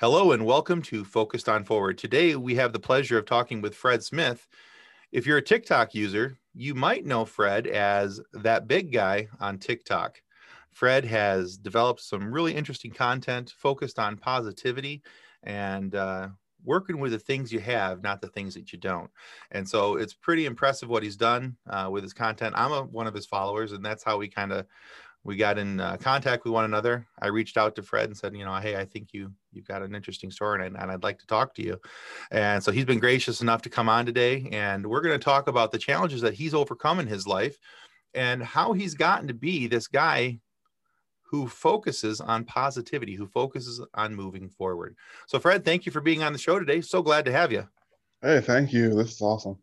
Hello and welcome to Focused on Forward. Today we have the pleasure of talking with Fred Smith. If you're a TikTok user, you might know Fred as that big guy on TikTok. Fred has developed some really interesting content focused on positivity and uh, working with the things you have, not the things that you don't. And so it's pretty impressive what he's done uh, with his content. I'm a, one of his followers, and that's how we kind of we got in uh, contact with one another. I reached out to Fred and said, you know, hey, I think you you've got an interesting story and, and I'd like to talk to you. And so he's been gracious enough to come on today, and we're going to talk about the challenges that he's overcome in his life and how he's gotten to be this guy who focuses on positivity, who focuses on moving forward. So, Fred, thank you for being on the show today. So glad to have you. Hey, thank you. This is awesome.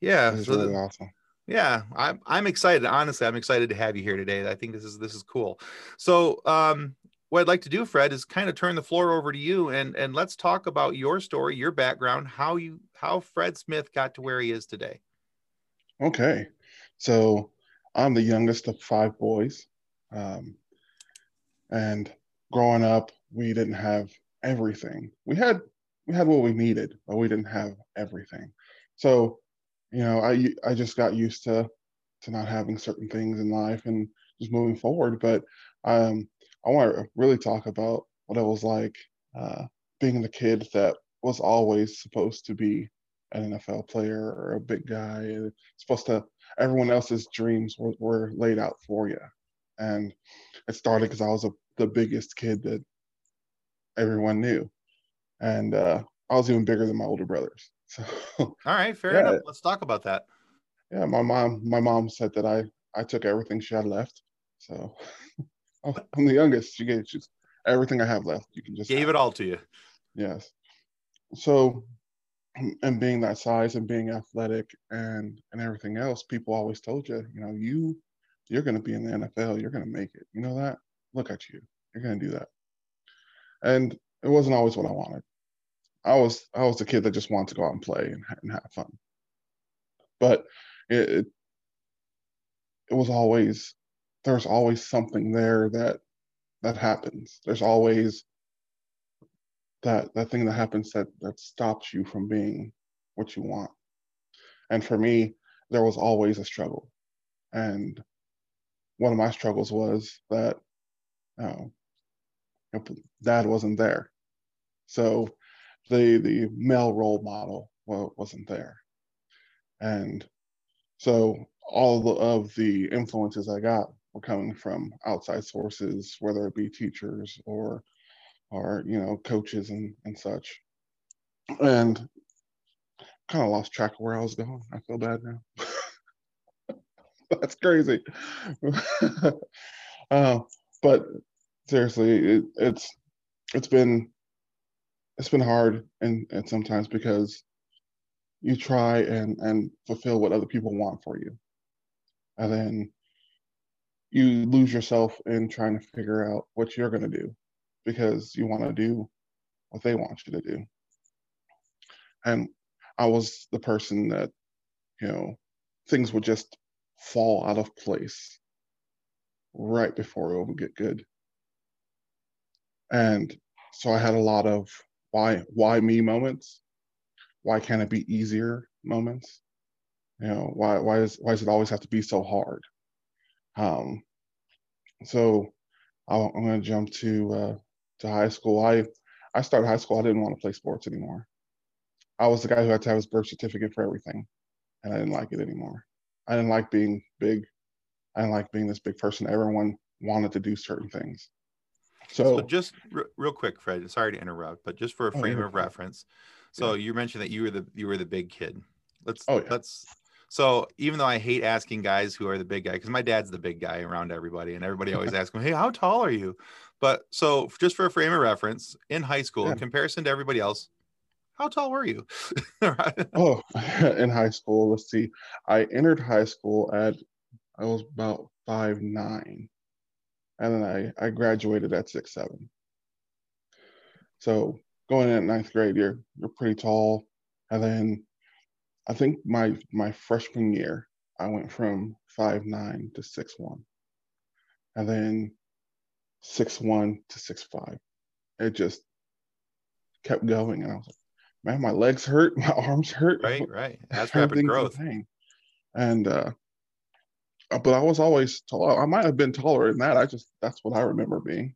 Yeah, this is so really the, awesome. Yeah, I'm I'm excited. Honestly, I'm excited to have you here today. I think this is this is cool. So, um, what I'd like to do, Fred, is kind of turn the floor over to you and and let's talk about your story, your background, how you how Fred Smith got to where he is today. Okay, so I'm the youngest of five boys, um, and growing up, we didn't have everything. We had we had what we needed, but we didn't have everything. So, you know, I I just got used to to not having certain things in life and just moving forward. But um, I want to really talk about what it was like uh, being the kid that was always supposed to be an NFL player or a big guy. Supposed to, everyone else's dreams were, were laid out for you. And it started because I was a, the biggest kid that everyone knew. And uh, I was even bigger than my older brothers. So, All right, fair Yeah. enough. Let's talk about that. yeah, my mom, my mom said that I, I took everything she had left. So I'm the youngest. She gave just everything I have left. You can just Gave have it all to you. Yes. So, and being that size and being athletic and and everything else, people always told you, you know, you you're going to be in the NFL. You're going to make it. You know that? Look at you. You're going to do that. And it wasn't always what I wanted. I was I was a kid that just wanted to go out and play and, and have fun. But it, it it was always there's always something there that that happens. There's always that that thing that happens that that stops you from being what you want. And for me, there was always a struggle. And one of my struggles was that oh, know, dad wasn't there. So the the male role model wa- wasn't there. And so all of the influences I got were coming from outside sources, whether it be teachers or or you know coaches and and such. And kind of lost track of where i was going. I feel bad now. That's crazy. Uh, but seriously it, it's it's been it's been hard and, and sometimes because you try and and fulfill what other people want for you and then you lose yourself in trying to figure out what you're going to do because you want to do what they want you to do. And I was the person that, you know, things would just fall out of place right before it would get good. And so I had a lot of why why me moments. Why can't it be easier moments? You know, why why is why does it always have to be so hard? Um, so I'll, I'm going to jump to uh, to high school. I I started high school. I didn't want to play sports anymore. I was the guy who had to have his birth certificate for everything, and I didn't like it anymore. I didn't like being big. I didn't like being this big person. Everyone wanted to do certain things. So, So just re- real quick, Fred. Sorry to interrupt, but just for a Oh, frame you're of reference. So you mentioned that you were the you were the big kid. Let's Oh, yeah. let's. So even though I hate asking guys who are the big guy, because my dad's the big guy around everybody, and everybody always asks him, "Hey, how tall are you?" But so just for a frame of reference, in high school, in comparison to everybody else, how tall were you? Right? oh, in high school, let's see. I entered high school at I was about five nine, and then I I graduated at six seven. So going in at ninth grade, you're you're pretty tall, and then I think my my freshman year, I went from five nine to six one, and then six one to six five. It just kept going, and I was like, man, my legs hurt, my arms hurt. Right, right. That's rapid growth. And uh, but I was always tall. I might have been taller than that. I just that's what I remember being.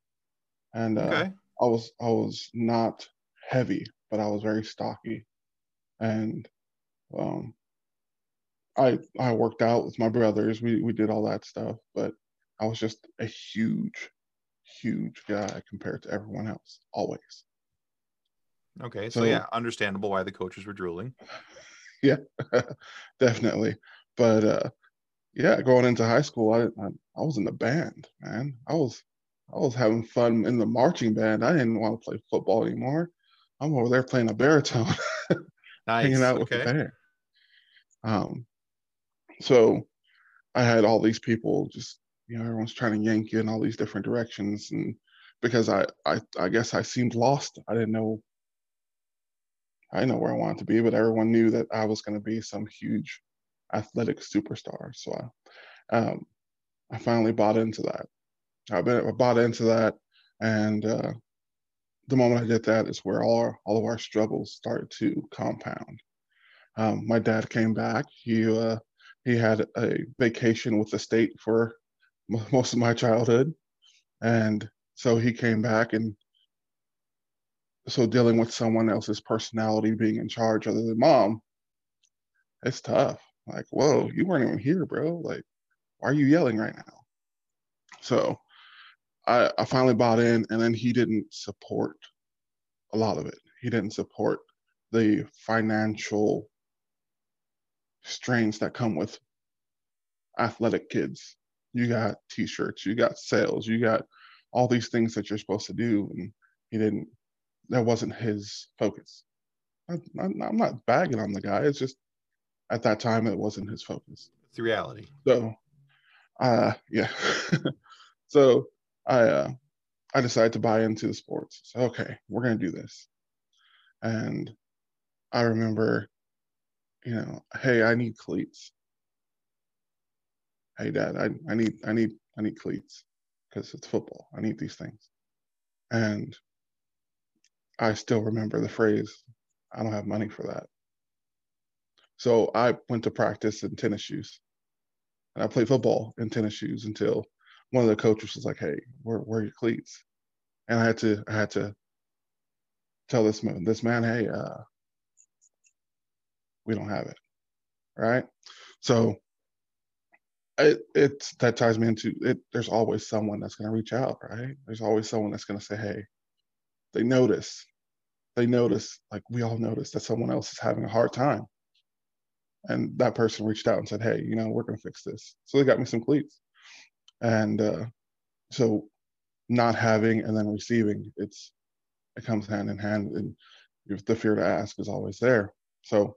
And uh, okay. I was I was not heavy, but I was very stocky, and um, I I worked out with my brothers. We we did all that stuff, but I was just a huge, huge guy compared to everyone else. Always. Okay, so, so yeah, understandable why the coaches were drooling. Yeah, definitely. But uh, yeah, going into high school, I, I I was in the band, man. I was I was having fun in the marching band. I didn't want to play football anymore. I'm over there playing a baritone, nice. hanging out okay. with the band. Um, so I had all these people just, you know, everyone's trying to yank you in all these different directions, and because I, I, I guess I seemed lost. I didn't know. I didn't know where I wanted to be, but everyone knew that I was going to be some huge athletic superstar. So I, um, I finally bought into that. I've been, I bought into that, and uh, the moment I did that is where all our, all of our struggles started to compound. Um, my dad came back. He uh, he had a vacation with the state for m- most of my childhood, and so he came back and so dealing with someone else's personality being in charge other than mom, it's tough. Like, whoa, you weren't even here, bro. Like, why are you yelling right now? So I, I finally bought in, and then he didn't support a lot of it. He didn't support the financial strains that come with athletic kids. You got t-shirts, you got sales, you got all these things that you're supposed to do, and he didn't. That wasn't his focus. I, I'm not bagging on the guy. It's just at that time it wasn't his focus. It's the reality. So, uh, yeah. so I uh, I decided to buy into the sports. So okay, we're gonna do this. And I remember, you know, hey, I need cleats. Hey dad, I, I need I need I need cleats because it's football. I need these things. And I still remember the phrase, I don't have money for that. So I went to practice in tennis shoes. And I played football in tennis shoes until one of the coaches was like, "Hey, where, where are your cleats?" And I had to I had to tell this man this man, "Hey, uh, we don't have it." Right? So it it's that ties me into it. There's always someone that's going to reach out, right? There's always someone that's going to say, "Hey," they notice. They notice, like we all notice, that someone else is having a hard time and that person reached out and said, "Hey, you know, we're gonna fix this." So they got me some cleats, and uh, so not having and then receiving, it's it comes hand in hand, and the fear to ask is always there. So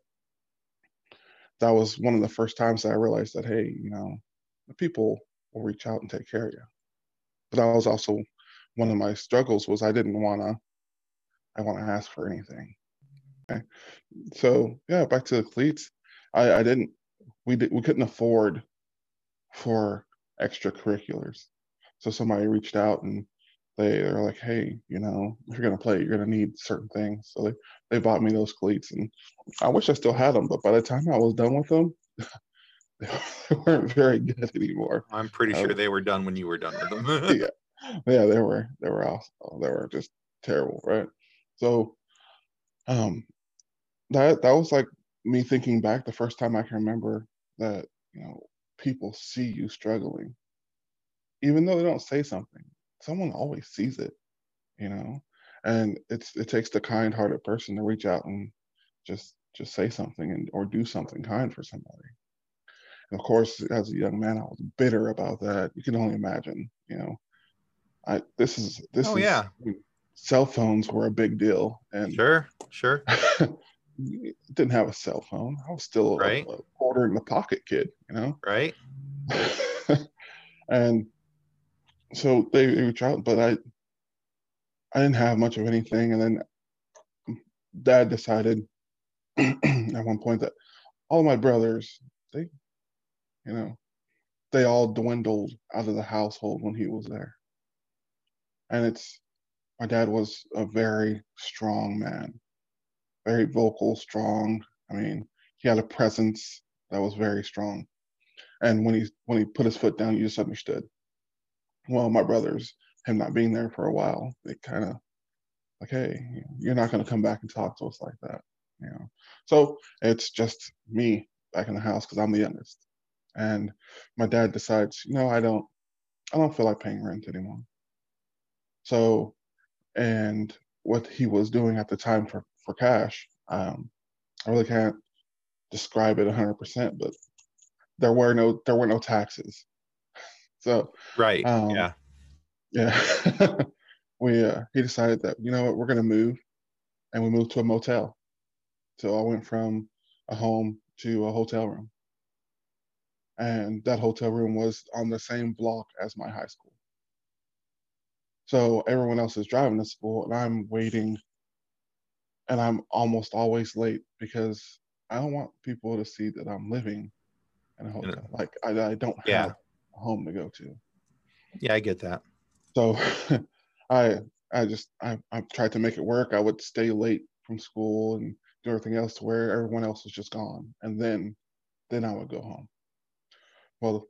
that was one of the first times that I realized that, hey, you know, people will reach out and take care of you. But that was also one of my struggles was I didn't want to, I want to ask for anything. Okay. So yeah, back to the cleats. I, I didn't we did we couldn't afford for extracurriculars. So somebody reached out and they are like, hey, you know, if you're gonna play, you're gonna need certain things. So they, they bought me those cleats and I wish I still had them, but by the time I was done with them, they weren't very good anymore. I'm pretty sure they were done when you were done with them. yeah. Yeah, they were they were awesome. They were just terrible, right? So um that that was like me thinking back the first time I can remember that, you know, people see you struggling. Even though they don't say something, someone always sees it, you know? And it's it takes the kind hearted person to reach out and just just say something and or do something kind for somebody. And of course, as a young man, I was bitter about that. You can only imagine, you know. I this is this oh, is yeah. cell phones were a big deal. And sure, sure. didn't have a cell phone. I was still right. a, a quarter in the pocket kid, you know? Right. and so they, they reached out, but I I didn't have much of anything. And then dad decided at one point that all my brothers, they, you know, they all dwindled out of the household when he was there. And it's my dad was a very strong man, very vocal, strong. I mean, he had a presence that was very strong. And when he when he put his foot down, you just understood. Well, my brothers, him not being there for a while, they kind of like, hey, you're not going to come back and talk to us like that, you know. So it's just me back in the house because I'm the youngest, and my dad decides, you know, I don't, I don't feel like paying rent anymore. So, and what he was doing at the time for for cash, um, I really can't describe it 100%, but there were no there were no taxes. So right, um, yeah, yeah. we uh, he decided that you know what we're gonna move, and we moved to a motel. So I went from a home to a hotel room, and that hotel room was on the same block as my high school. So everyone else is driving to school, and I'm waiting, and I'm almost always late because I don't want people to see that I'm living in a hotel. Like I, I don't have yeah. a home to go to. Yeah, I get that. So I I just I, I tried to make it work. I would stay late from school and do everything else to where everyone else was just gone. And then then I would go home. Well,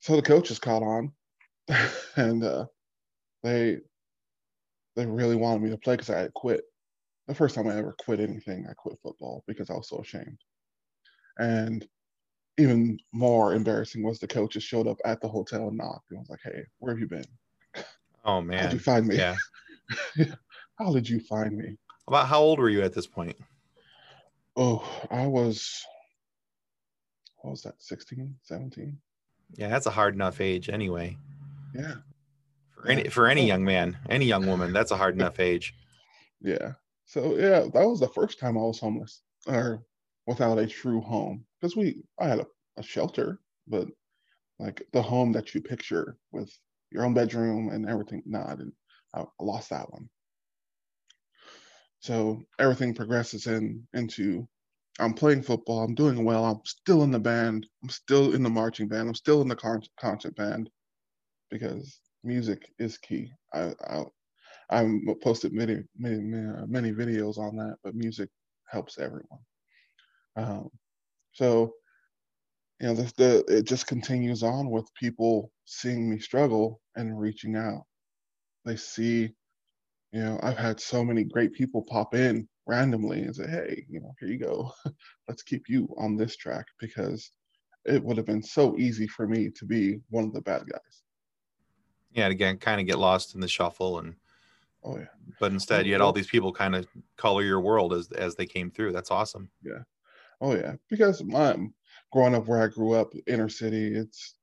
so the coaches caught on and uh, they they really wanted me to play because I had quit. The first time I ever quit anything, I quit football because I was so ashamed. And even more embarrassing was the coaches showed up at the hotel and knocked and was like, "Hey, where have you been? Oh man, how did you find me? Yeah, how did you find me? About how old were you at this point? Oh, I was. What was that? 16, 17? Yeah, that's a hard enough age anyway. Yeah. For any for any young man, any young woman, that's a hard enough age. Yeah. So yeah, that was the first time I was homeless or without a true home because we I had a, a shelter, but like the home that you picture with your own bedroom and everything. No, I didn't. I lost that one. So everything progresses in into I'm playing football. I'm doing well. I'm still in the band. I'm still in the marching band. I'm still in the con- concert band because music is key. I, I I'm posted many many many videos on that, but music helps everyone. Um, so you know, the it just continues on with people seeing me struggle and reaching out. They see, you know, I've had so many great people pop in randomly and say, "Hey, you know, here you go. Let's keep you on this track because it would have been so easy for me to be one of the bad guys." Yeah, and again, kind of get lost in the shuffle and. Oh yeah. But instead, you had all these people kind of color your world as as they came through. That's awesome. Yeah. Oh yeah, because my growing up where I grew up, inner city, it's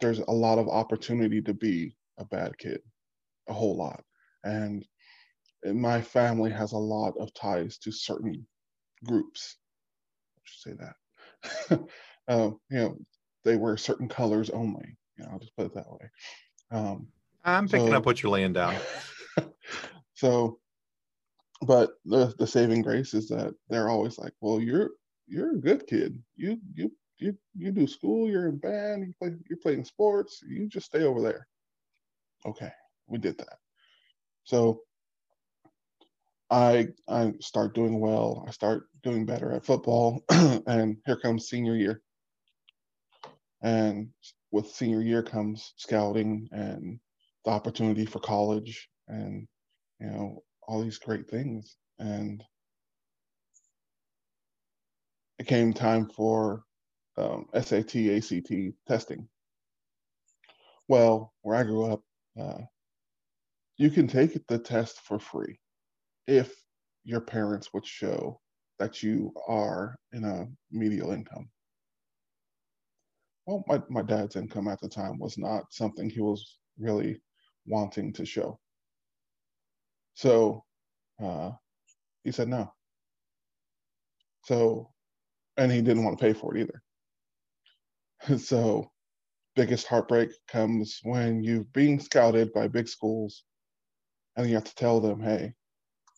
there's a lot of opportunity to be a bad kid, a whole lot, and my family has a lot of ties to certain groups. I should say that. um, you know, they wear certain colors only. You know, I'll just put it that way. Um, I'm picking so, up what you're laying down. so, but the the saving grace is that they're always like, well, you're you're a good kid. You you you you do school. You're in band. You play. You're playing sports. You just stay over there. Okay, we did that. So I I start doing well. I start doing better at football, and here comes senior year. And with senior year comes scouting and the opportunity for college, and you know all these great things. And it came time for um, SAT, ACT testing. Well, where I grew up, uh, you can take the test for free if your parents would show that you are in a medial income. Well, my, my dad's income at the time was not something he was really wanting to show. So uh, he said no. So and he didn't want to pay for it either. so, biggest heartbreak comes when you're being scouted by big schools and you have to tell them, hey,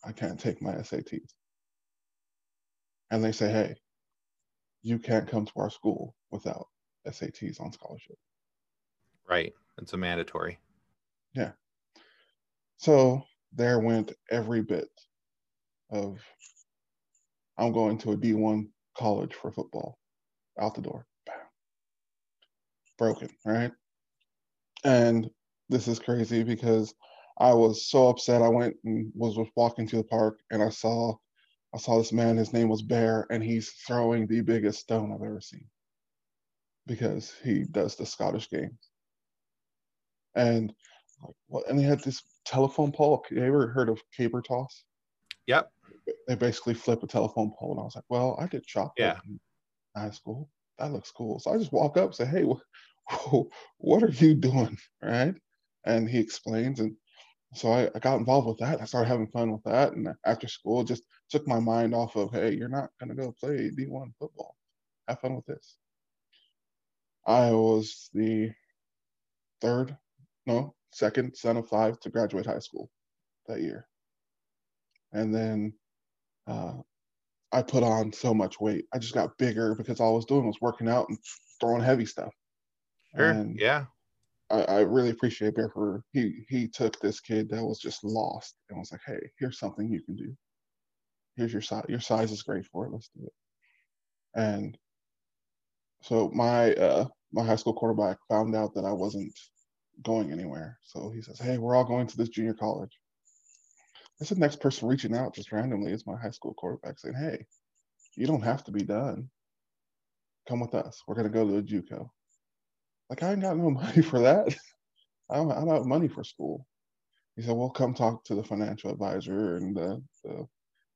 I can't take my SATs. And they say, hey, you can't come to our school without SATs on scholarship. Right. It's a mandatory. Yeah. So there went every bit of I'm going to a D1 college for football out the door. Bam. Broken, right? And this is crazy because I was so upset. I went and was, was walking to the park and I saw I saw this man, his name was Bear, and he's throwing the biggest stone I've ever seen because he does the Scottish games. And and they had this telephone pole. You ever heard of caber toss? Yep. They basically flip a telephone pole, and I was like, "Well, I did chop yeah. in high school. That looks cool." So I just walk up, and say, "Hey, what are you doing?" Right? And he explains, and so I, I got involved with that. I started having fun with that, and after school, just took my mind off of, "Hey, you're not gonna go play D1 football. Have fun with this." I was the third, no, second son of five to graduate high school that year. And then uh, I put on so much weight. I just got bigger because all I was doing was working out and throwing heavy stuff. Sure. And yeah. I, I, really appreciate Bear for he he took this kid that was just lost and was like, hey, here's something you can do. Here's your size. Your size is great for it. Let's do it. And so my uh, my high school quarterback found out that I wasn't going anywhere. So he says, Hey, we're all going to this junior college. That's the next person reaching out just randomly is my high school quarterback saying, Hey, you don't have to be done. Come with us. We're going to go to a JUCO. Like, I ain't got no money for that. I don't, I don't have money for school. He said, Well, come talk to the financial advisor and the, the,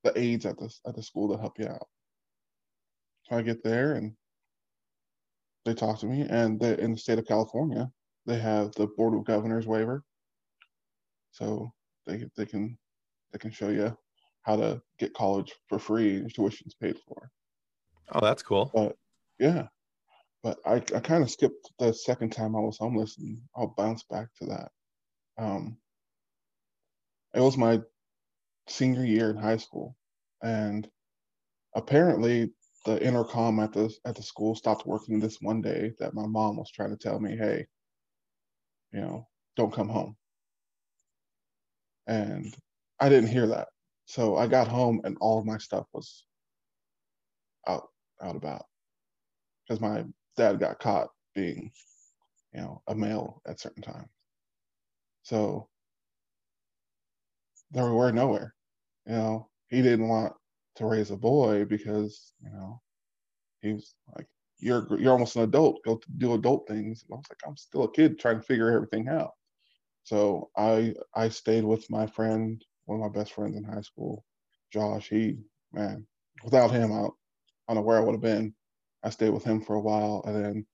the aides at the, at the school to help you out. So I get there and they talk to me, and in the state of California, they have the Board of Governors waiver, so they they can they can show you how to get college for free and tuition's paid for. Oh, that's cool. But yeah, but I I kind of skipped the second time I was homeless, and I'll bounce back to that. Um, it was my senior year in high school, and apparently the intercom at the at the school stopped working this one day that my mom was trying to tell me, hey, you know, don't come home. And I didn't hear that. So I got home and all of my stuff was out out about because my dad got caught being, you know, a male at certain times. So there we were nowhere. You know, he didn't want to raise a boy because you know he was like you're you're almost an adult go do adult things. And i was like i'm still a kid trying to figure everything out. So i i stayed with my friend one of my best friends in high school josh. He man without him i, I don't know where i would have been. I stayed with him for a while and then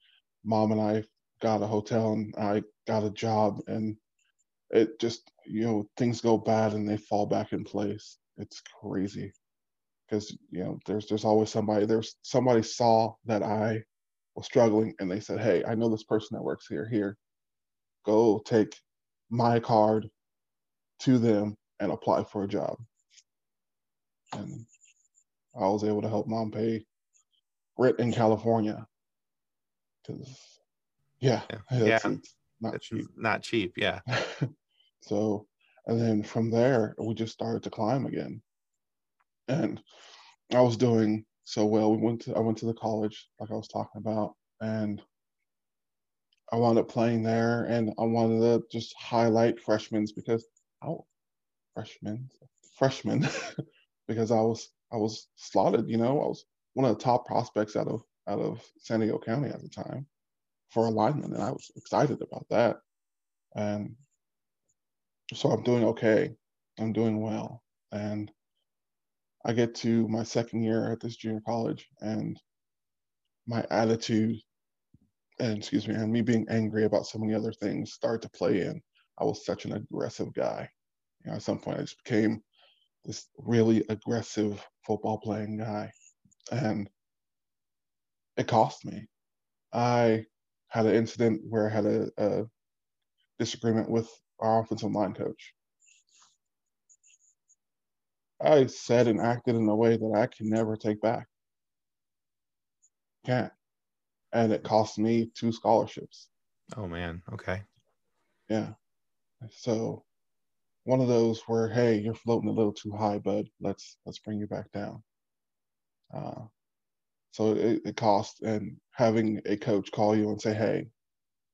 mom and i got a hotel and i got a job and it just you know things go bad and they fall back in place. It's crazy because you know there's there's always somebody there's somebody saw that I was struggling and they said, hey, I know this person that works here. Here, go take my card to them and apply for a job. And I was able to help mom pay rent in California because yeah, yeah, it's not it's cheap. Not cheap, yeah. so, and then from there, we just started to climb again and I was doing so well. We went to I went to the college like I was talking about, and I wound up playing there, and I wanted to just highlight freshmen because oh, freshmen, freshmen, because I was I was slotted. You know, I was one of the top prospects out of out of San Diego County at the time for alignment, and I was excited about that. And so I'm doing okay. I'm doing well, and I get to my second year at this junior college and my attitude and excuse me, and me being angry about so many other things start to play in. I was such an aggressive guy. You know, at some point I just became this really aggressive football playing guy. And it cost me. I had an incident where I had a, a disagreement with our offensive line coach. I said and acted in a way that I can never take back. Can't. And it cost me two scholarships. Oh man. Okay. Yeah. So one of those where hey you're floating a little too high bud let's let's bring you back down uh, so it, it costs and having a coach call you and say hey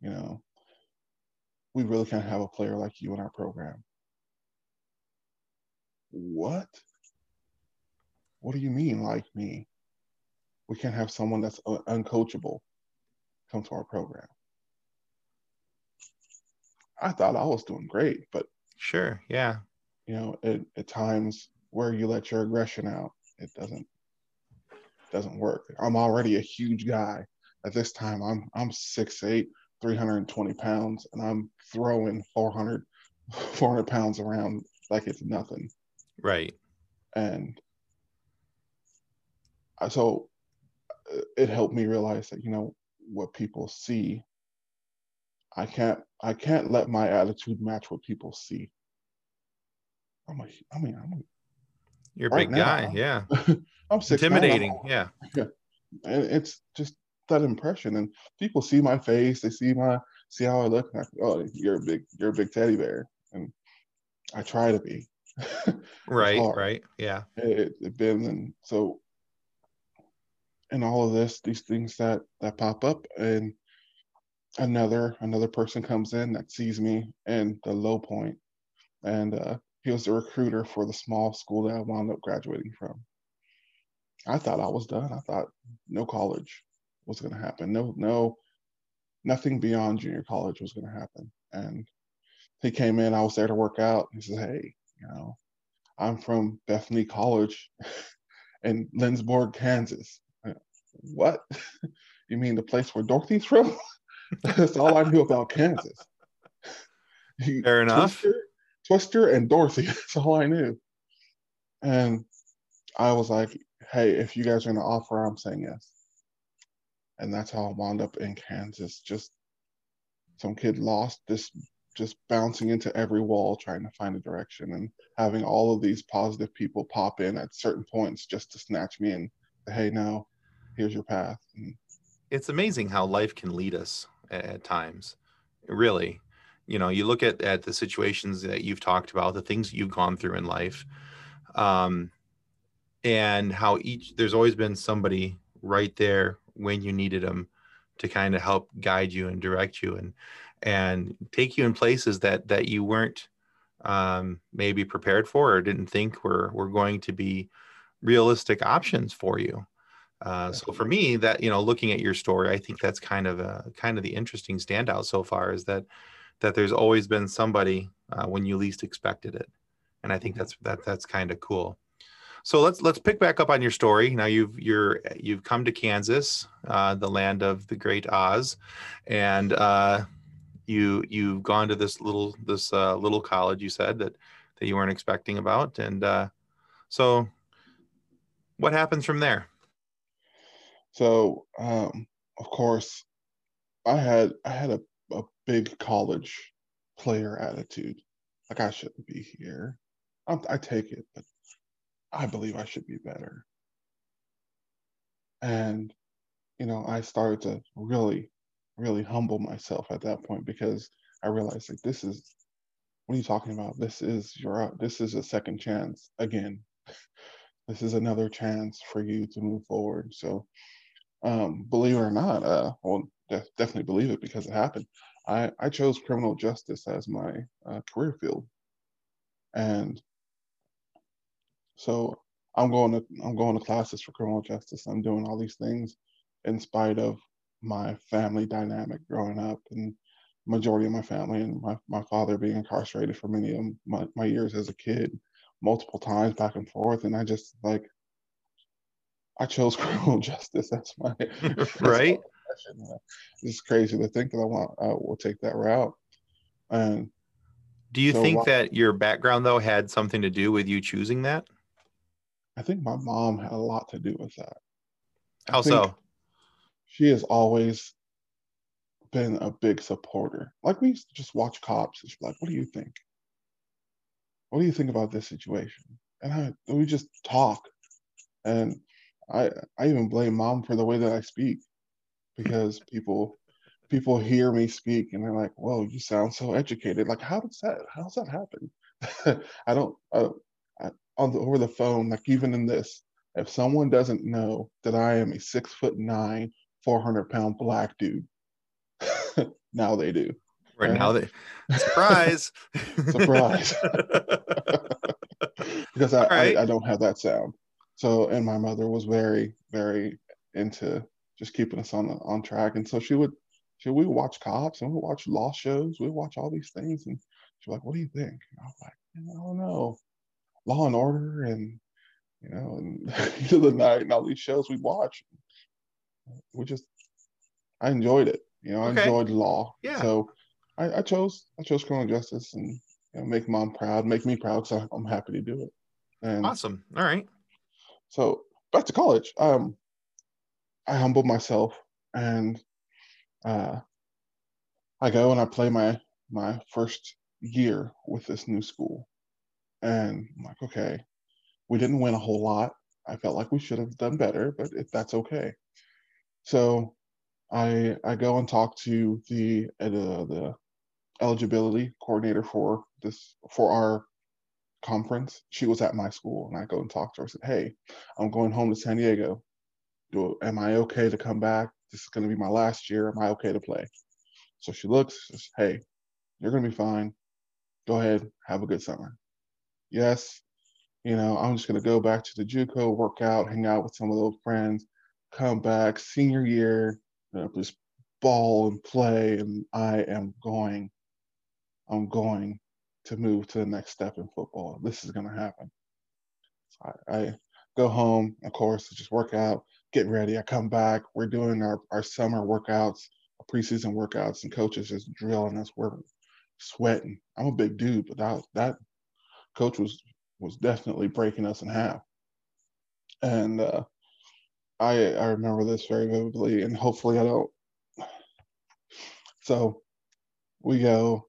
you know we really can't have a player like you in our program what what do you mean like me we can't have someone that's uncoachable come to our program i thought i was doing great but Sure. Yeah. You know, at, at times where you let your aggression out, it doesn't doesn't work. I'm already a huge guy. At this time, I'm I'm 6'8", 320 pounds, and I'm throwing 400, 400 pounds around like it's nothing. Right. And so uh, it helped me realize that you know what people see I can't I can't let my attitude match what people see. I'm like, I mean, I'm a, you're a right big now, guy, I'm, yeah. I'm six intimidating, yeah. Yeah. And it's just that impression. And people see my face, they see my see how I look, and I, oh, you're a big, you're a big teddy bear. And I try to be. right, right. Yeah. It, it been and so and all of this, these things that that pop up and another another person comes in that sees me and the low point and uh, he was the recruiter for the small school that i wound up graduating from. I thought i was done. I thought no college was going to happen. No no nothing beyond junior college was going to happen. And he came in i was there to work out. He says, hey you know i'm from bethany college in lindsborg kansas what you mean the place where dorothy's from That's all I knew about Kansas. Fair enough. Twister, Twister and Dorothy. That's all I knew. And I was like, hey, if you guys are going to offer, I'm saying yes. And that's how I wound up in Kansas. Just some kid lost this, just bouncing into every wall trying to find a direction and having all of these positive people pop in at certain points just to snatch me and hey, now here's your path. And it's amazing how life can lead us at times really you know you look at at the situations that you've talked about the things you've gone through in life um and how each there's always been somebody right there when you needed them to kind of help guide you and direct you and and take you in places that that you weren't um, maybe prepared for or didn't think were were going to be realistic options for you uh, so for me, that you know, looking at your story, I think that's kind of a kind of the interesting standout so far is that that there's always been somebody uh, when you least expected it, and I think that's that that's kind of cool. So let's let's pick back up on your story. Now you've you're you've come to Kansas, uh, the land of the great Oz, and uh, you you've gone to this little this uh, little college. You said that that you weren't expecting about, and uh, so what happens from there? So, um, of course, I had I had a, a big college player attitude. Like I shouldn't be here. I'm, I take it, but I believe I should be better. And you know, I started to really, really humble myself at that point because I realized like this is what are you talking about? This is your this is a second chance again. this is another chance for you to move forward. So um, believe it or not, uh, well, def- definitely believe it because it happened. I, I chose criminal justice as my uh, career field, and so I'm going to I'm going to classes for criminal justice. I'm doing all these things in spite of my family dynamic growing up and majority of my family and my, my father being incarcerated for many of my, my years as a kid multiple times back and forth and i just like I chose criminal justice. That's my right. it's crazy to think that I want I will take that route. And do you so think that your background though had something to do with you choosing that? I think my mom had a lot to do with that. How so? She has always been a big supporter. Like we used to just watch cops and she's like, "What do you think? What do you think about this situation?" And I we just talk, and I I even blame mom for the way that I speak because people people hear me speak and they're like, "Whoa, you sound so educated." Like, how does that how does that happen? I don't, I, on the, over the phone, like even in this, if someone doesn't know that I am a six foot nine, 400 pound black dude, now they do. Right now they surprise. surprise. because I, right. I, I don't have that sound. So and my mother was very, very into just keeping us on on track. And so she would she we would watch cops and we would watch law shows, we watch all these things and she's like, What do you think? And I was like, I don't know. Law and order and you know, and into the night and all these shows we watch. We just I enjoyed it. You know, okay. I enjoyed law. Yeah. So I, I chose I chose criminal justice and you know, make mom proud, make me proud because I'm happy to do it. And awesome. All right. So back to college. Um, I humbled myself and uh, I go and I play my my first year with this new school, and I'm like, okay, we didn't win a whole lot. I felt like we should have done better, but if that's okay. So I I go and talk to the uh, the eligibility coordinator for this for our conference. She was at my school, and I go and talk to her. I said, "Hey, I'm going home to San Diego. Do am I okay to come back? This is going to be my last year. Am I okay to play?" So she looks, says, "Hey, you're going to be fine. Go ahead, have a good summer." Yes, you know, I'm just going to go back to the JUCO, work out, hang out with some of those friends, come back senior year, just ball and play, and I am going I'm going to move to the next step in football. This is going to happen. So I, I, go home, of course, just work out, get ready. I come back. We're doing our, our summer workouts, our preseason workouts, and coaches just drilling us. We're sweating. I'm a big dude, but that, that coach was was definitely breaking us in half. And uh, I I remember this very vividly, and hopefully I don't. So we go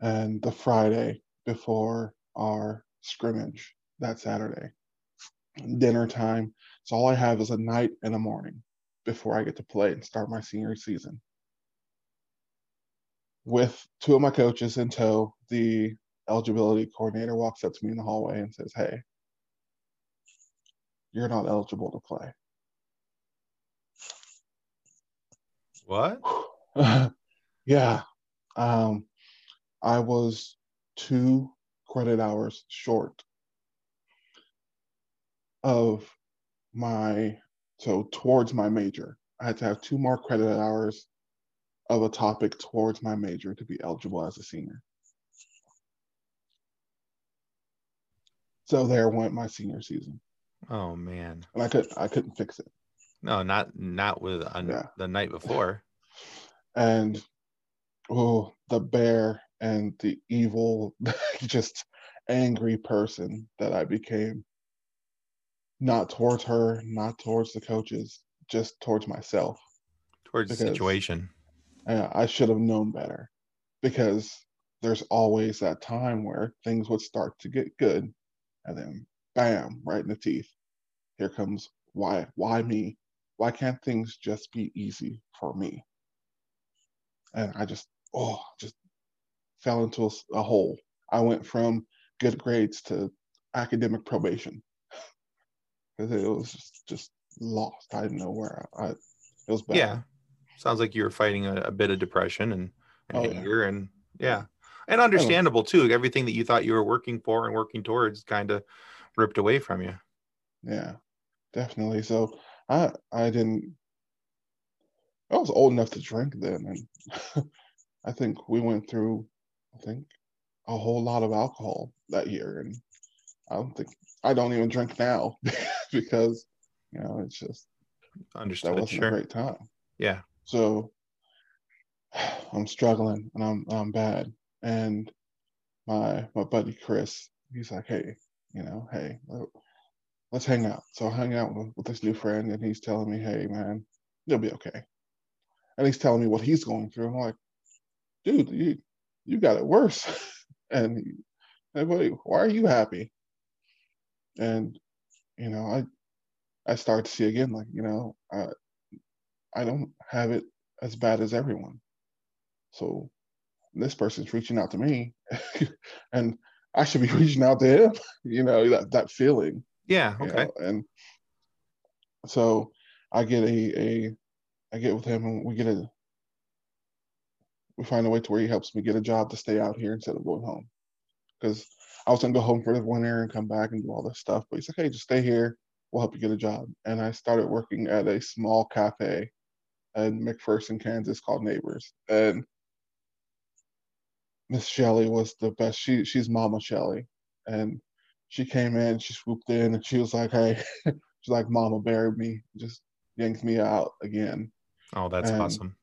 and the Friday before our scrimmage that Saturday. Dinner time. So all I have is a night and a morning before I get to play and start my senior season. With two of my coaches in tow, the eligibility coordinator walks up to me in the hallway and says, Hey, you're not eligible to play. What? yeah. Um, I was two credit hours short of my, so towards my major. I had to have two more credit hours of a topic towards my major to be eligible as a senior. So there went my senior season. Oh man. And I could I couldn't fix it. No, not not with yeah. the night before. And oh, the bear and the evil, just angry person that I became. Not towards her, not towards the coaches, just towards myself. Towards because, the situation. Yeah, I should have known better because there's always that time where things would start to get good and then bam, right in the teeth. Here comes why why me? Why can't things just be easy for me? And I just oh, just fell into a, a hole. I went from good grades to academic probation because it was just, just lost. I didn't know where I, I, it was bad. Yeah, sounds like you were fighting a, a bit of depression and, and oh, anger, yeah. and yeah, and understandable too. Everything that you thought you were working for and working towards kind of ripped away from you. Yeah, definitely. So I I didn't. I was old enough to drink then, and I think we went through I think, a whole lot of alcohol that year. And I don't think I don't even drink now because, you know, it's just understood. That wasn't sure. a great time. Yeah. So I'm struggling and I'm I'm bad. And my my buddy Chris, he's like, hey, you know, hey, let's hang out. So I hang out with, with this new friend and he's telling me, hey man, you'll be okay. And he's telling me what he's going through. I'm like, dude, you you got it worse. and like, wait, why are you happy? And you know, I I start to see again, like you know, I I don't have it as bad as everyone. So this person's reaching out to me, and I should be reaching out to him. You know that that feeling. Yeah. Okay. You know? And so I get a a I get with him and we get a we find a way to where he helps me get a job to stay out here instead of going home. Because I was gonna go home for the winter and come back and do all this stuff, but he's like, hey, just stay here. We'll help you get a job. And I started working at a small cafe in McPherson, Kansas called Neighbors. And Miss Shelley was the best. She she's Mama Shelley, and she came in, she swooped in, and she was like, "Hey," she's like, "Mama buried me, just yanked me out again." Oh, that's and awesome.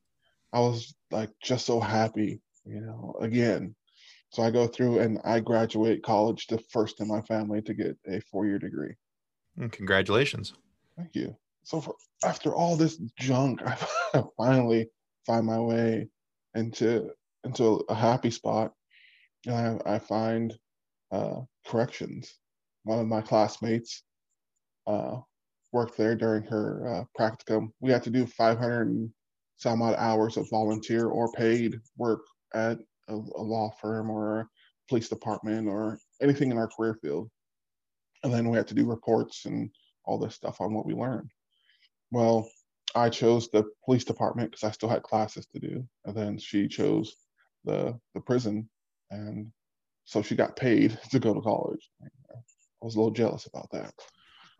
I was like just so happy, you know, again. So I go through and I graduate college, the first in my family to get a four-year degree. Mm, congratulations. Thank you. So for, after all this junk, I finally find my way into into a happy spot, and I, I find uh, corrections. One of my classmates uh, worked there during her uh, practicum. We had to do 500 and some odd hours of volunteer or paid work at a, a law firm or a police department or anything in our career field. And then we had to do reports and all this stuff on what we learned. Well, I chose the police department because I still had classes to do. And then she chose the the prison, and so she got paid to go to college. I was a little jealous about that.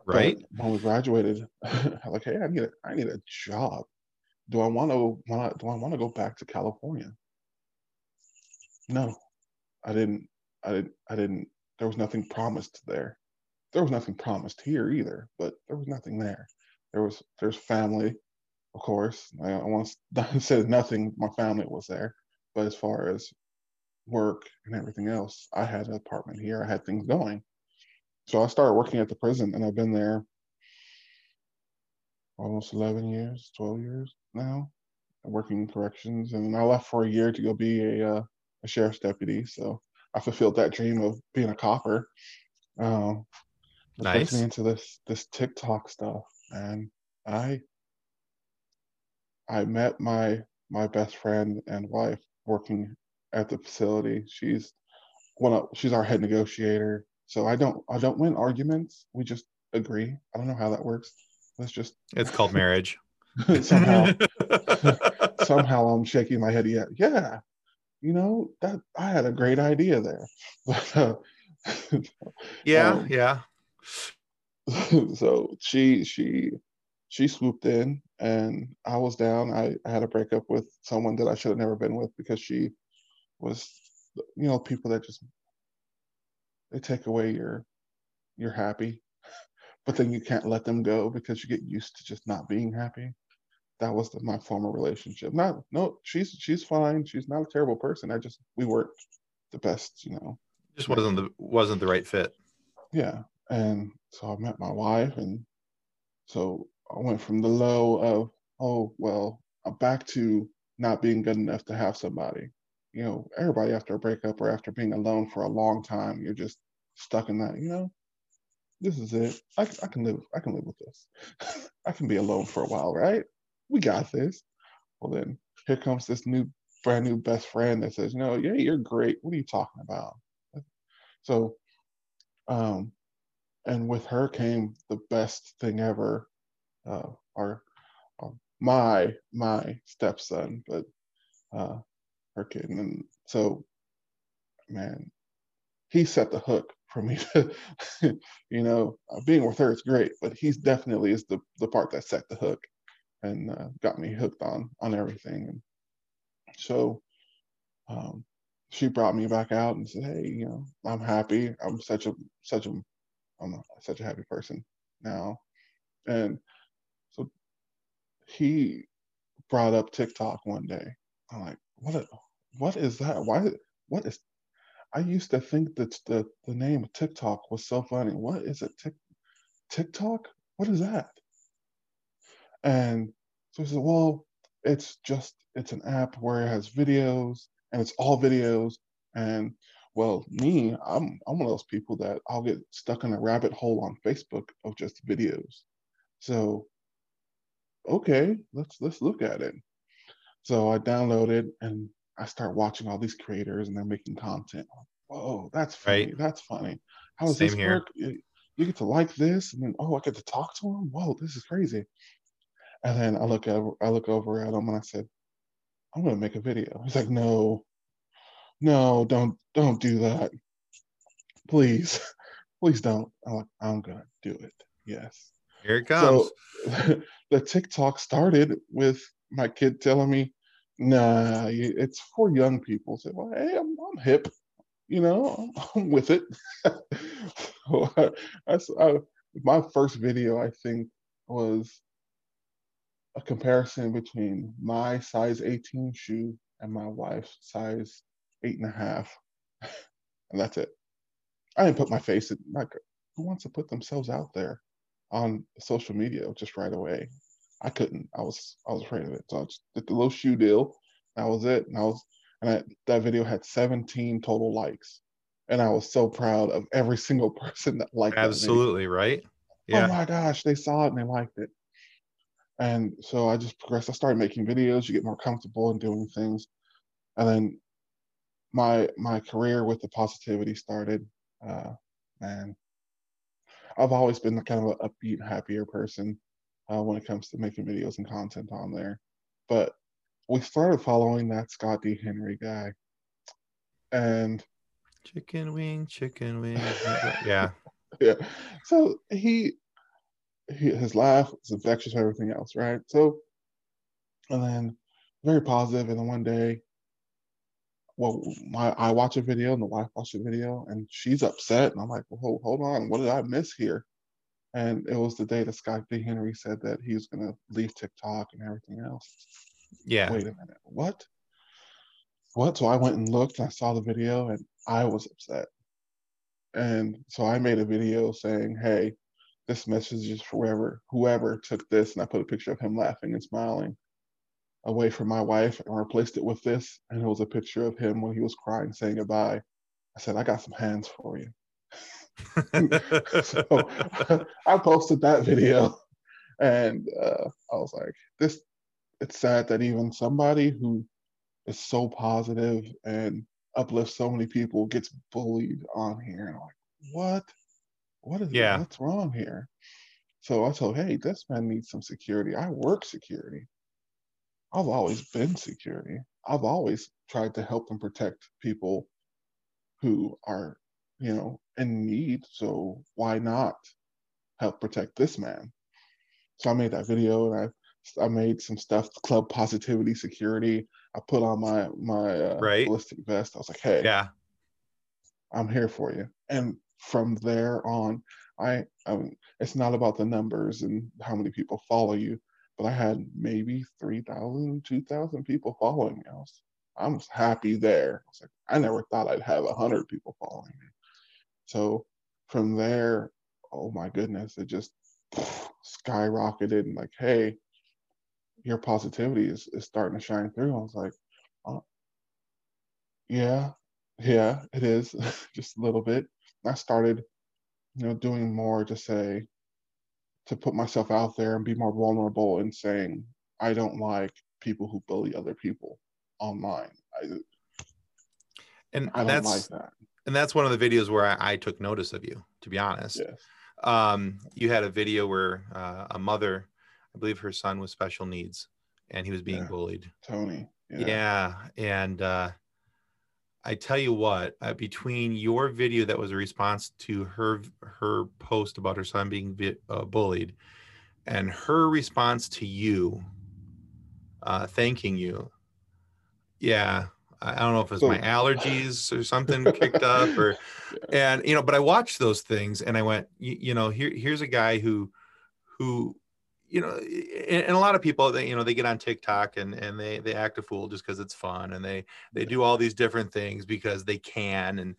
Right. But when we graduated, I'm like, hey, I need a I need a job. Do I want to do I want to go back to California? No, I didn't. I didn't. I didn't. There was nothing promised there. There was nothing promised here either, but there was nothing there. There was there's family, of course. I, I once said nothing. My family was there, but as far as work and everything else, I had an apartment here. I had things going. So I started working at the prison and I've been there almost 11 years, 12 years now, working corrections. And I left for a year to go be a, uh, a sheriff's deputy. So I fulfilled that dream of being a copper. Um, nice. me into this this TikTok stuff, and I I met my my best friend and wife working at the facility. She's one of she's our head negotiator. So I don't I don't win arguments. We just agree. I don't know how that works. Let's just It's called marriage. somehow somehow I'm shaking my head. Yeah, yeah. You know, that I had a great idea there. yeah, um, yeah. so she she she swooped in and I was down. I, I had a breakup with someone that I should have never been with because she was, you know, people that just they take away your your happy, but then you can't let them go because you get used to just not being happy. That was the, my former relationship. Not no, she's she's fine. She's not a terrible person. I just we worked the best, you know. Just wasn't the wasn't the right fit. Yeah, and so I met my wife, and so I went from the low of, oh, well, I'm back to not being good enough to have somebody. You know, everybody after a breakup or after being alone for a long time, you're just stuck in that, you know, this is it. I, I can live, I can live with this. I can be alone for a while, right? We got this. Well, then here comes this new, brand new best friend that says, know, yeah, you're great. What are you talking about? So, um, and with her came the best thing ever uh, our uh, my my stepson, but uh, her kid, and so man, he set the hook for me to, you know, uh, being with her is great, but he's definitely is the the part that set the hook and uh, got me hooked on on everything. And so um, she brought me back out and said, "Hey, you know, I'm happy. I'm such a such a I'm a, such a happy person now." And so he brought up TikTok one day. I'm like, what? What is that? Why? What is? I used to think that the the name TikTok was so funny. What is it? Tik, TikTok? What is that? And so he said, well, it's just it's an app where it has videos and it's all videos. And well, me, I'm I'm one of those people that I'll get stuck in a rabbit hole on Facebook of just videos. So okay, let's let's look at it. So I downloaded and I start watching all these creators and they're making content. oh, that's funny. Right. That's funny. How does Same this here. work? You get to like this, and then oh, I get to talk to him. Whoa, this is crazy. And then I look over, I look over at him, and I said, I'm gonna make a video. He's like, no, no, don't, don't do that, please, please don't. I'm like, I'm gonna do it. Yes. Here it comes. So the TikTok started with my kid telling me, "Nah, it's for young people." I said, "Well, hey, I'm, I'm hip, you know, I'm with it." so I, that's I, my first video. I think was a comparison between my size 18 shoe and my wife's size eight and a half, and that's it. I didn't put my face in. Like, who wants to put themselves out there on social media just right away? I couldn't. I was I was afraid of it. So I just did the little shoe deal. That was it. And I was and I, that video had 17 total likes, and I was so proud of every single person that liked. Absolutely right. Yeah. Oh my gosh, they saw it and they liked it. And so I just progressed. I started making videos. You get more comfortable in doing things, and then my my career with the positivity started. Uh, and I've always been kind of an upbeat, happier person uh, when it comes to making videos and content on there. But we started following that Scott D. Henry guy, and Chicken wing, chicken wing. yeah. yeah. So he, he his laugh is infectious, and everything else, right? So, and then very positive. positive, and then one day, well, my I watch a video and the wife watched a video, and she's upset, and I'm like, well, hold, hold on, what did I miss here? And it was the day that Scott D. Henry said that he was gonna leave TikTok and everything else. Yeah. Wait a minute, what? What? So I went and looked, and I saw the video, and I was upset. And so I made a video saying, hey, this message is for whoever, whoever took this, and I put a picture of him laughing and smiling away from my wife and replaced it with this. And it was a picture of him when he was crying, saying goodbye. I said, I got some hands for you. So I posted that video and uh, I was like, this, it's sad that even somebody who is so positive and uplifts so many people gets bullied on here. And I'm like, what? What is Yeah. what's wrong here? So I told, hey, this man needs some security. I work security. I've always been security. I've always tried to help and protect people who are, you know, in need. So why not help protect this man? So I made that video and I I made some stuff, club positivity security. I put on my my uh, Right. ballistic vest. I was like, hey, yeah. I'm here for you. And from there on, I, I mean, it's not about the numbers and how many people follow you, but I had maybe 3,000, 2,000 people following me. I was, I was happy there. I was like, I never thought I'd have 100 people following me. So from there, oh my goodness, it just skyrocketed and like, hey, your positivity is, is starting to shine through. I was like, oh, yeah, yeah, it is just a little bit. I started, you know, doing more to say, to put myself out there and be more vulnerable and saying, I don't like people who bully other people online. I, And that's like that. and that's one of the videos where I, I took notice of you, to be honest. Yes. Um, you had a video where uh, a mother, I believe her son was special needs, and he was being Yeah. bullied. Tony. Yeah, and uh, I tell you what, uh, between your video that was a response to her her post about her son being vi- uh, bullied, and her response to you, uh, thanking you, yeah, I don't know if it's my allergies or something kicked up, or and you know, but I watched those things and I went, you, you know, here here's a guy who who you know and, and a lot of people they you know they get on tiktok and and they they act a fool just because it's fun and they they do all these different things because they can and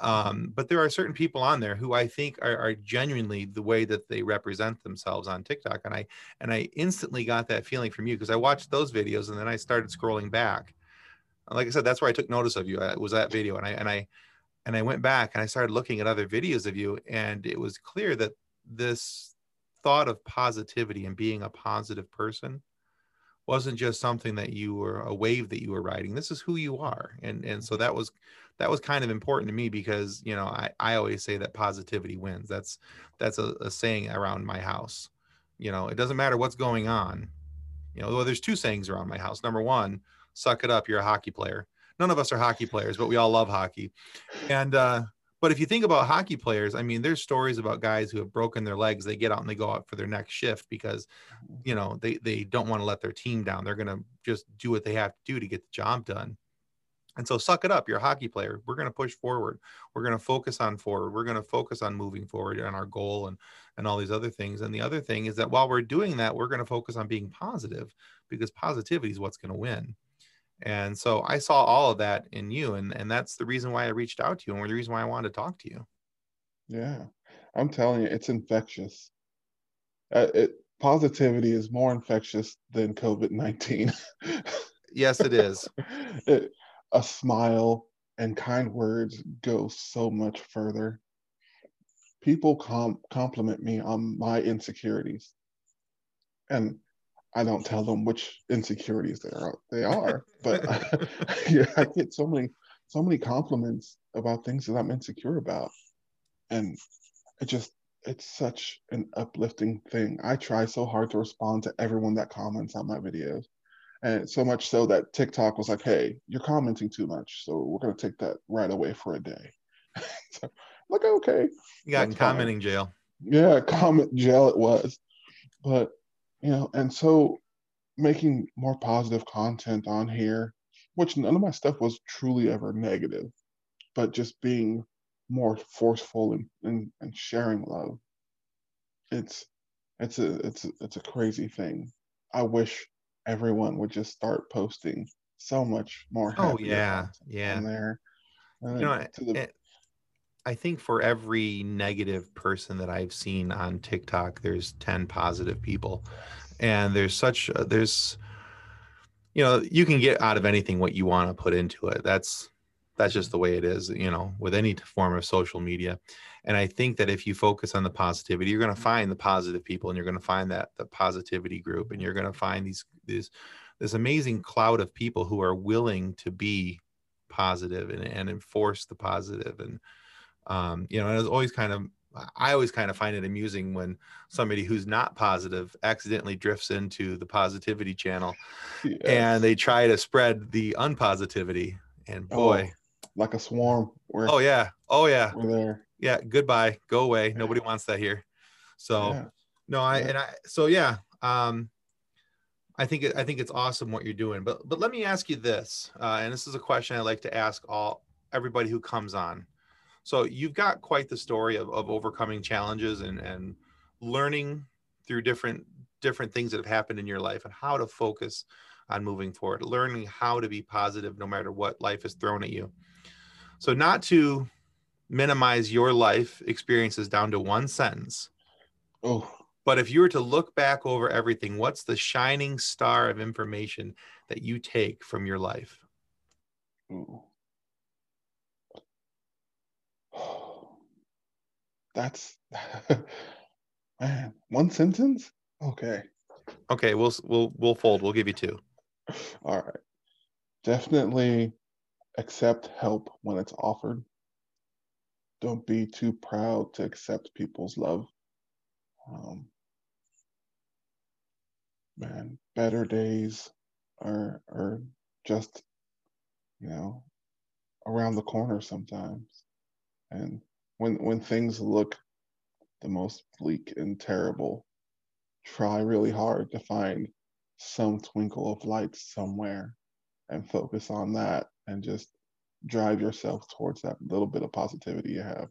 um but there are certain people on there who i think are, are genuinely the way that they represent themselves on tiktok and i and i instantly got that feeling from you because i watched those videos and then i started scrolling back like i said that's where i took notice of you uh, was that video and i and i and i went back and i started looking at other videos of you and it was clear that this thought of positivity and being a positive person wasn't just something that you were a wave that you were riding. This is who you are. And and so that was that was kind of important to me because you know I, I always say that positivity wins. That's that's a, a saying around my house. You know, it doesn't matter what's going on. You know, well, there's two sayings around my house. Number one, suck it up, you're a hockey player. None of us are hockey players, but we all love hockey. And uh but if you think about hockey players, I mean, there's stories about guys who have broken their legs. They get out and they go out for their next shift because, you know, they they don't want to let their team down. They're gonna just do what they have to do to get the job done. And so suck it up. You're a hockey player. We're gonna push forward. We're gonna focus on forward. We're gonna focus on moving forward and our goal and and all these other things. And the other thing is that while we're doing that, we're gonna focus on being positive because positivity is what's gonna win. And so I saw all of that in you. And, and that's the reason why I reached out to you and the reason why I wanted to talk to you. Yeah. I'm telling you, it's infectious. Uh, it, positivity is more infectious than COVID 19. yes, it is. it, a smile and kind words go so much further. People com- compliment me on my insecurities. And I don't tell them which insecurities they are. They are, but I, yeah, I get so many so many compliments about things that I'm insecure about, and it just it's such an uplifting thing. I try so hard to respond to everyone that comments on my videos, and so much so that TikTok was like, "Hey, you're commenting too much, so we're gonna take that right away for a day." so, like, okay, you got in commenting jail. Yeah, comment jail it was, but you know, and so making more positive content on here, which none of my stuff was truly ever negative, but just being more forceful and, and, and sharing love. It's it's a it's a, it's a crazy thing. I wish everyone would just start posting so much more. Oh yeah, yeah. there, you uh, know, the, it, I think for every negative person that I've seen on TikTok, there's 10 positive people. And there's such, there's, you know, you can get out of anything what you want to put into it. That's, that's just the way it is, you know, with any form of social media. And I think that if you focus on the positivity, you're going to find the positive people and you're going to find that the positivity group and you're going to find these, these, this amazing cloud of people who are willing to be positive and, and enforce the positive and, um, you know, and it was always kind of I always kind of find it amusing when somebody who's not positive accidentally drifts into the positivity channel yes. and they try to spread the unpositivity. And boy, oh, like a swarm. oh, yeah. Oh, yeah. We're there. Yeah. Goodbye. Go away. Nobody wants that here. So, yeah. no, I, yeah. and I, so yeah. Um, I think I think it's awesome what you're doing, but but let me ask you this, uh, and this is a question I like to ask all everybody who comes on. So you've got quite the story of, of overcoming challenges and, and learning through different different things that have happened in your life and how to focus on moving forward, learning how to be positive no matter what life has thrown at you. So not to minimize your life experiences down to one sentence. Oh. But if you were to look back over everything, what's the shining star of information that you take from your life? Ooh. That's man, one sentence? Okay. Okay, we'll we'll we'll fold. We'll give you two. All right. Definitely accept help when it's offered. Don't be too proud to accept people's love. Um, man, better days are are just you know around the corner sometimes. And when when things look the most bleak and terrible, try really hard to find some twinkle of light somewhere and focus on that and just drive yourself towards that little bit of positivity you have.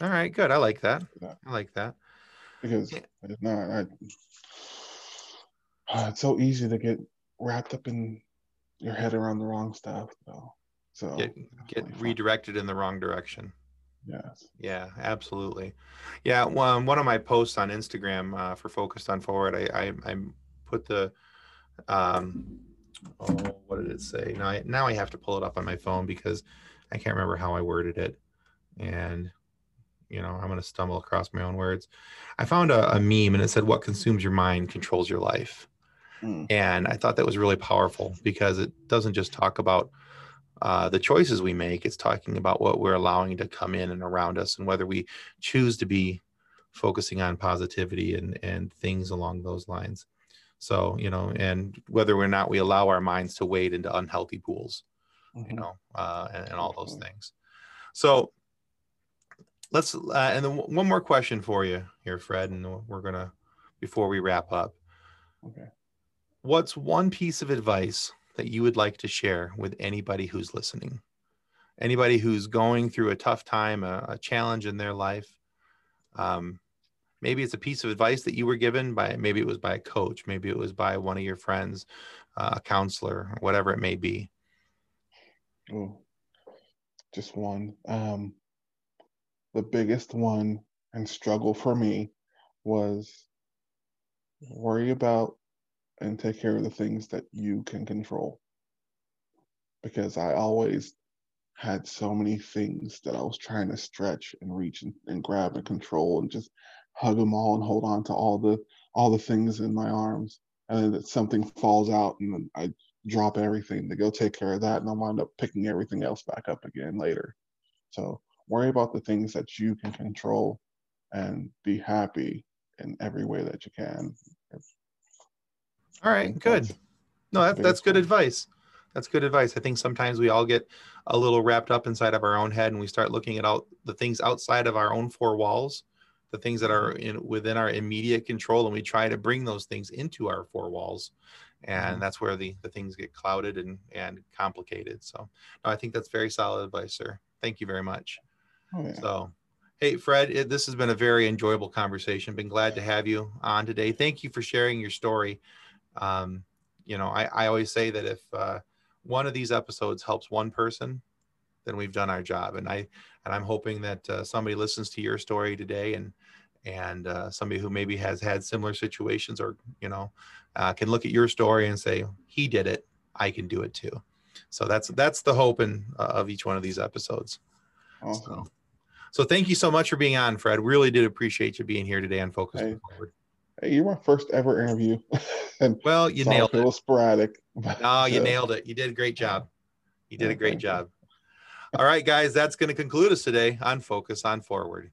All right, good. I like that. Yeah. I like that. Because yeah. it's not, I, it's so easy to get wrapped up in your head around the wrong stuff. though. So get, get redirected in the wrong direction. Yes. Yeah, absolutely. Yeah. One, one of my posts on Instagram uh, for Focused on Forward, I, I, I put the, um, oh, what did it say? Now I, now I have to pull it up on my phone because I can't remember how I worded it. And, you know, I'm going to stumble across my own words. I found a, a meme and it said, What consumes your mind controls your life. Mm. And I thought that was really powerful because it doesn't just talk about uh, the choices we make, it's talking about what we're allowing to come in and around us and whether we choose to be focusing on positivity and, and things along those lines. So, you know, and whether or not we allow our minds to wade into unhealthy pools, mm-hmm. you know, uh, and, and, all those things. So let's, uh, and then one more question for you here, Fred, and we're going to, before we wrap up. Okay. What's one piece of advice that you would like to share with anybody who's listening? Anybody who's going through a tough time, a, a challenge in their life. Um, maybe it's a piece of advice that you were given by, maybe it was by a coach, maybe it was by one of your friends, uh, a counselor, whatever it may be. Oh, just one. Um, the biggest one and struggle for me was worry about and take care of the things that you can control. Because I always had so many things that I was trying to stretch and reach and, and grab and control and just hug them all and hold on to all the all the things in my arms. And then something falls out and then I drop everything to go take care of that and I wind up picking everything else back up again later. So worry about the things that you can control and be happy in every way that you can. All right, good. No, that, that's good advice. That's good advice. I think sometimes we all get a little wrapped up inside of our own head and we start looking at out the things outside of our own four walls, the things that are in within our immediate control, and we try to bring those things into our four walls. And mm-hmm. that's where the, the things get clouded and, and complicated. So no, I think that's very solid advice, sir. Thank you very much. Oh, yeah. So Hey, Fred, it, this has been a very enjoyable conversation. Been glad to have you on today. Thank you for sharing your story. Um, you know, I, I always say that if uh, one of these episodes helps one person, then we've done our job. And I and I'm hoping that uh, somebody listens to your story today and and uh, somebody who maybe has had similar situations or you know uh, can look at your story and say he did it, I can do it too. So that's that's the hope in, uh, of each one of these episodes. Awesome. So, so thank you so much for being on, Fred. Really did appreciate you being here today on Focus hey. Forward. Hey, you're my first ever interview. and well, you nailed it. A little sporadic. No, you nailed it. You did a great job. You did a great job. All right, guys, that's going to conclude us today on Focus on Forward.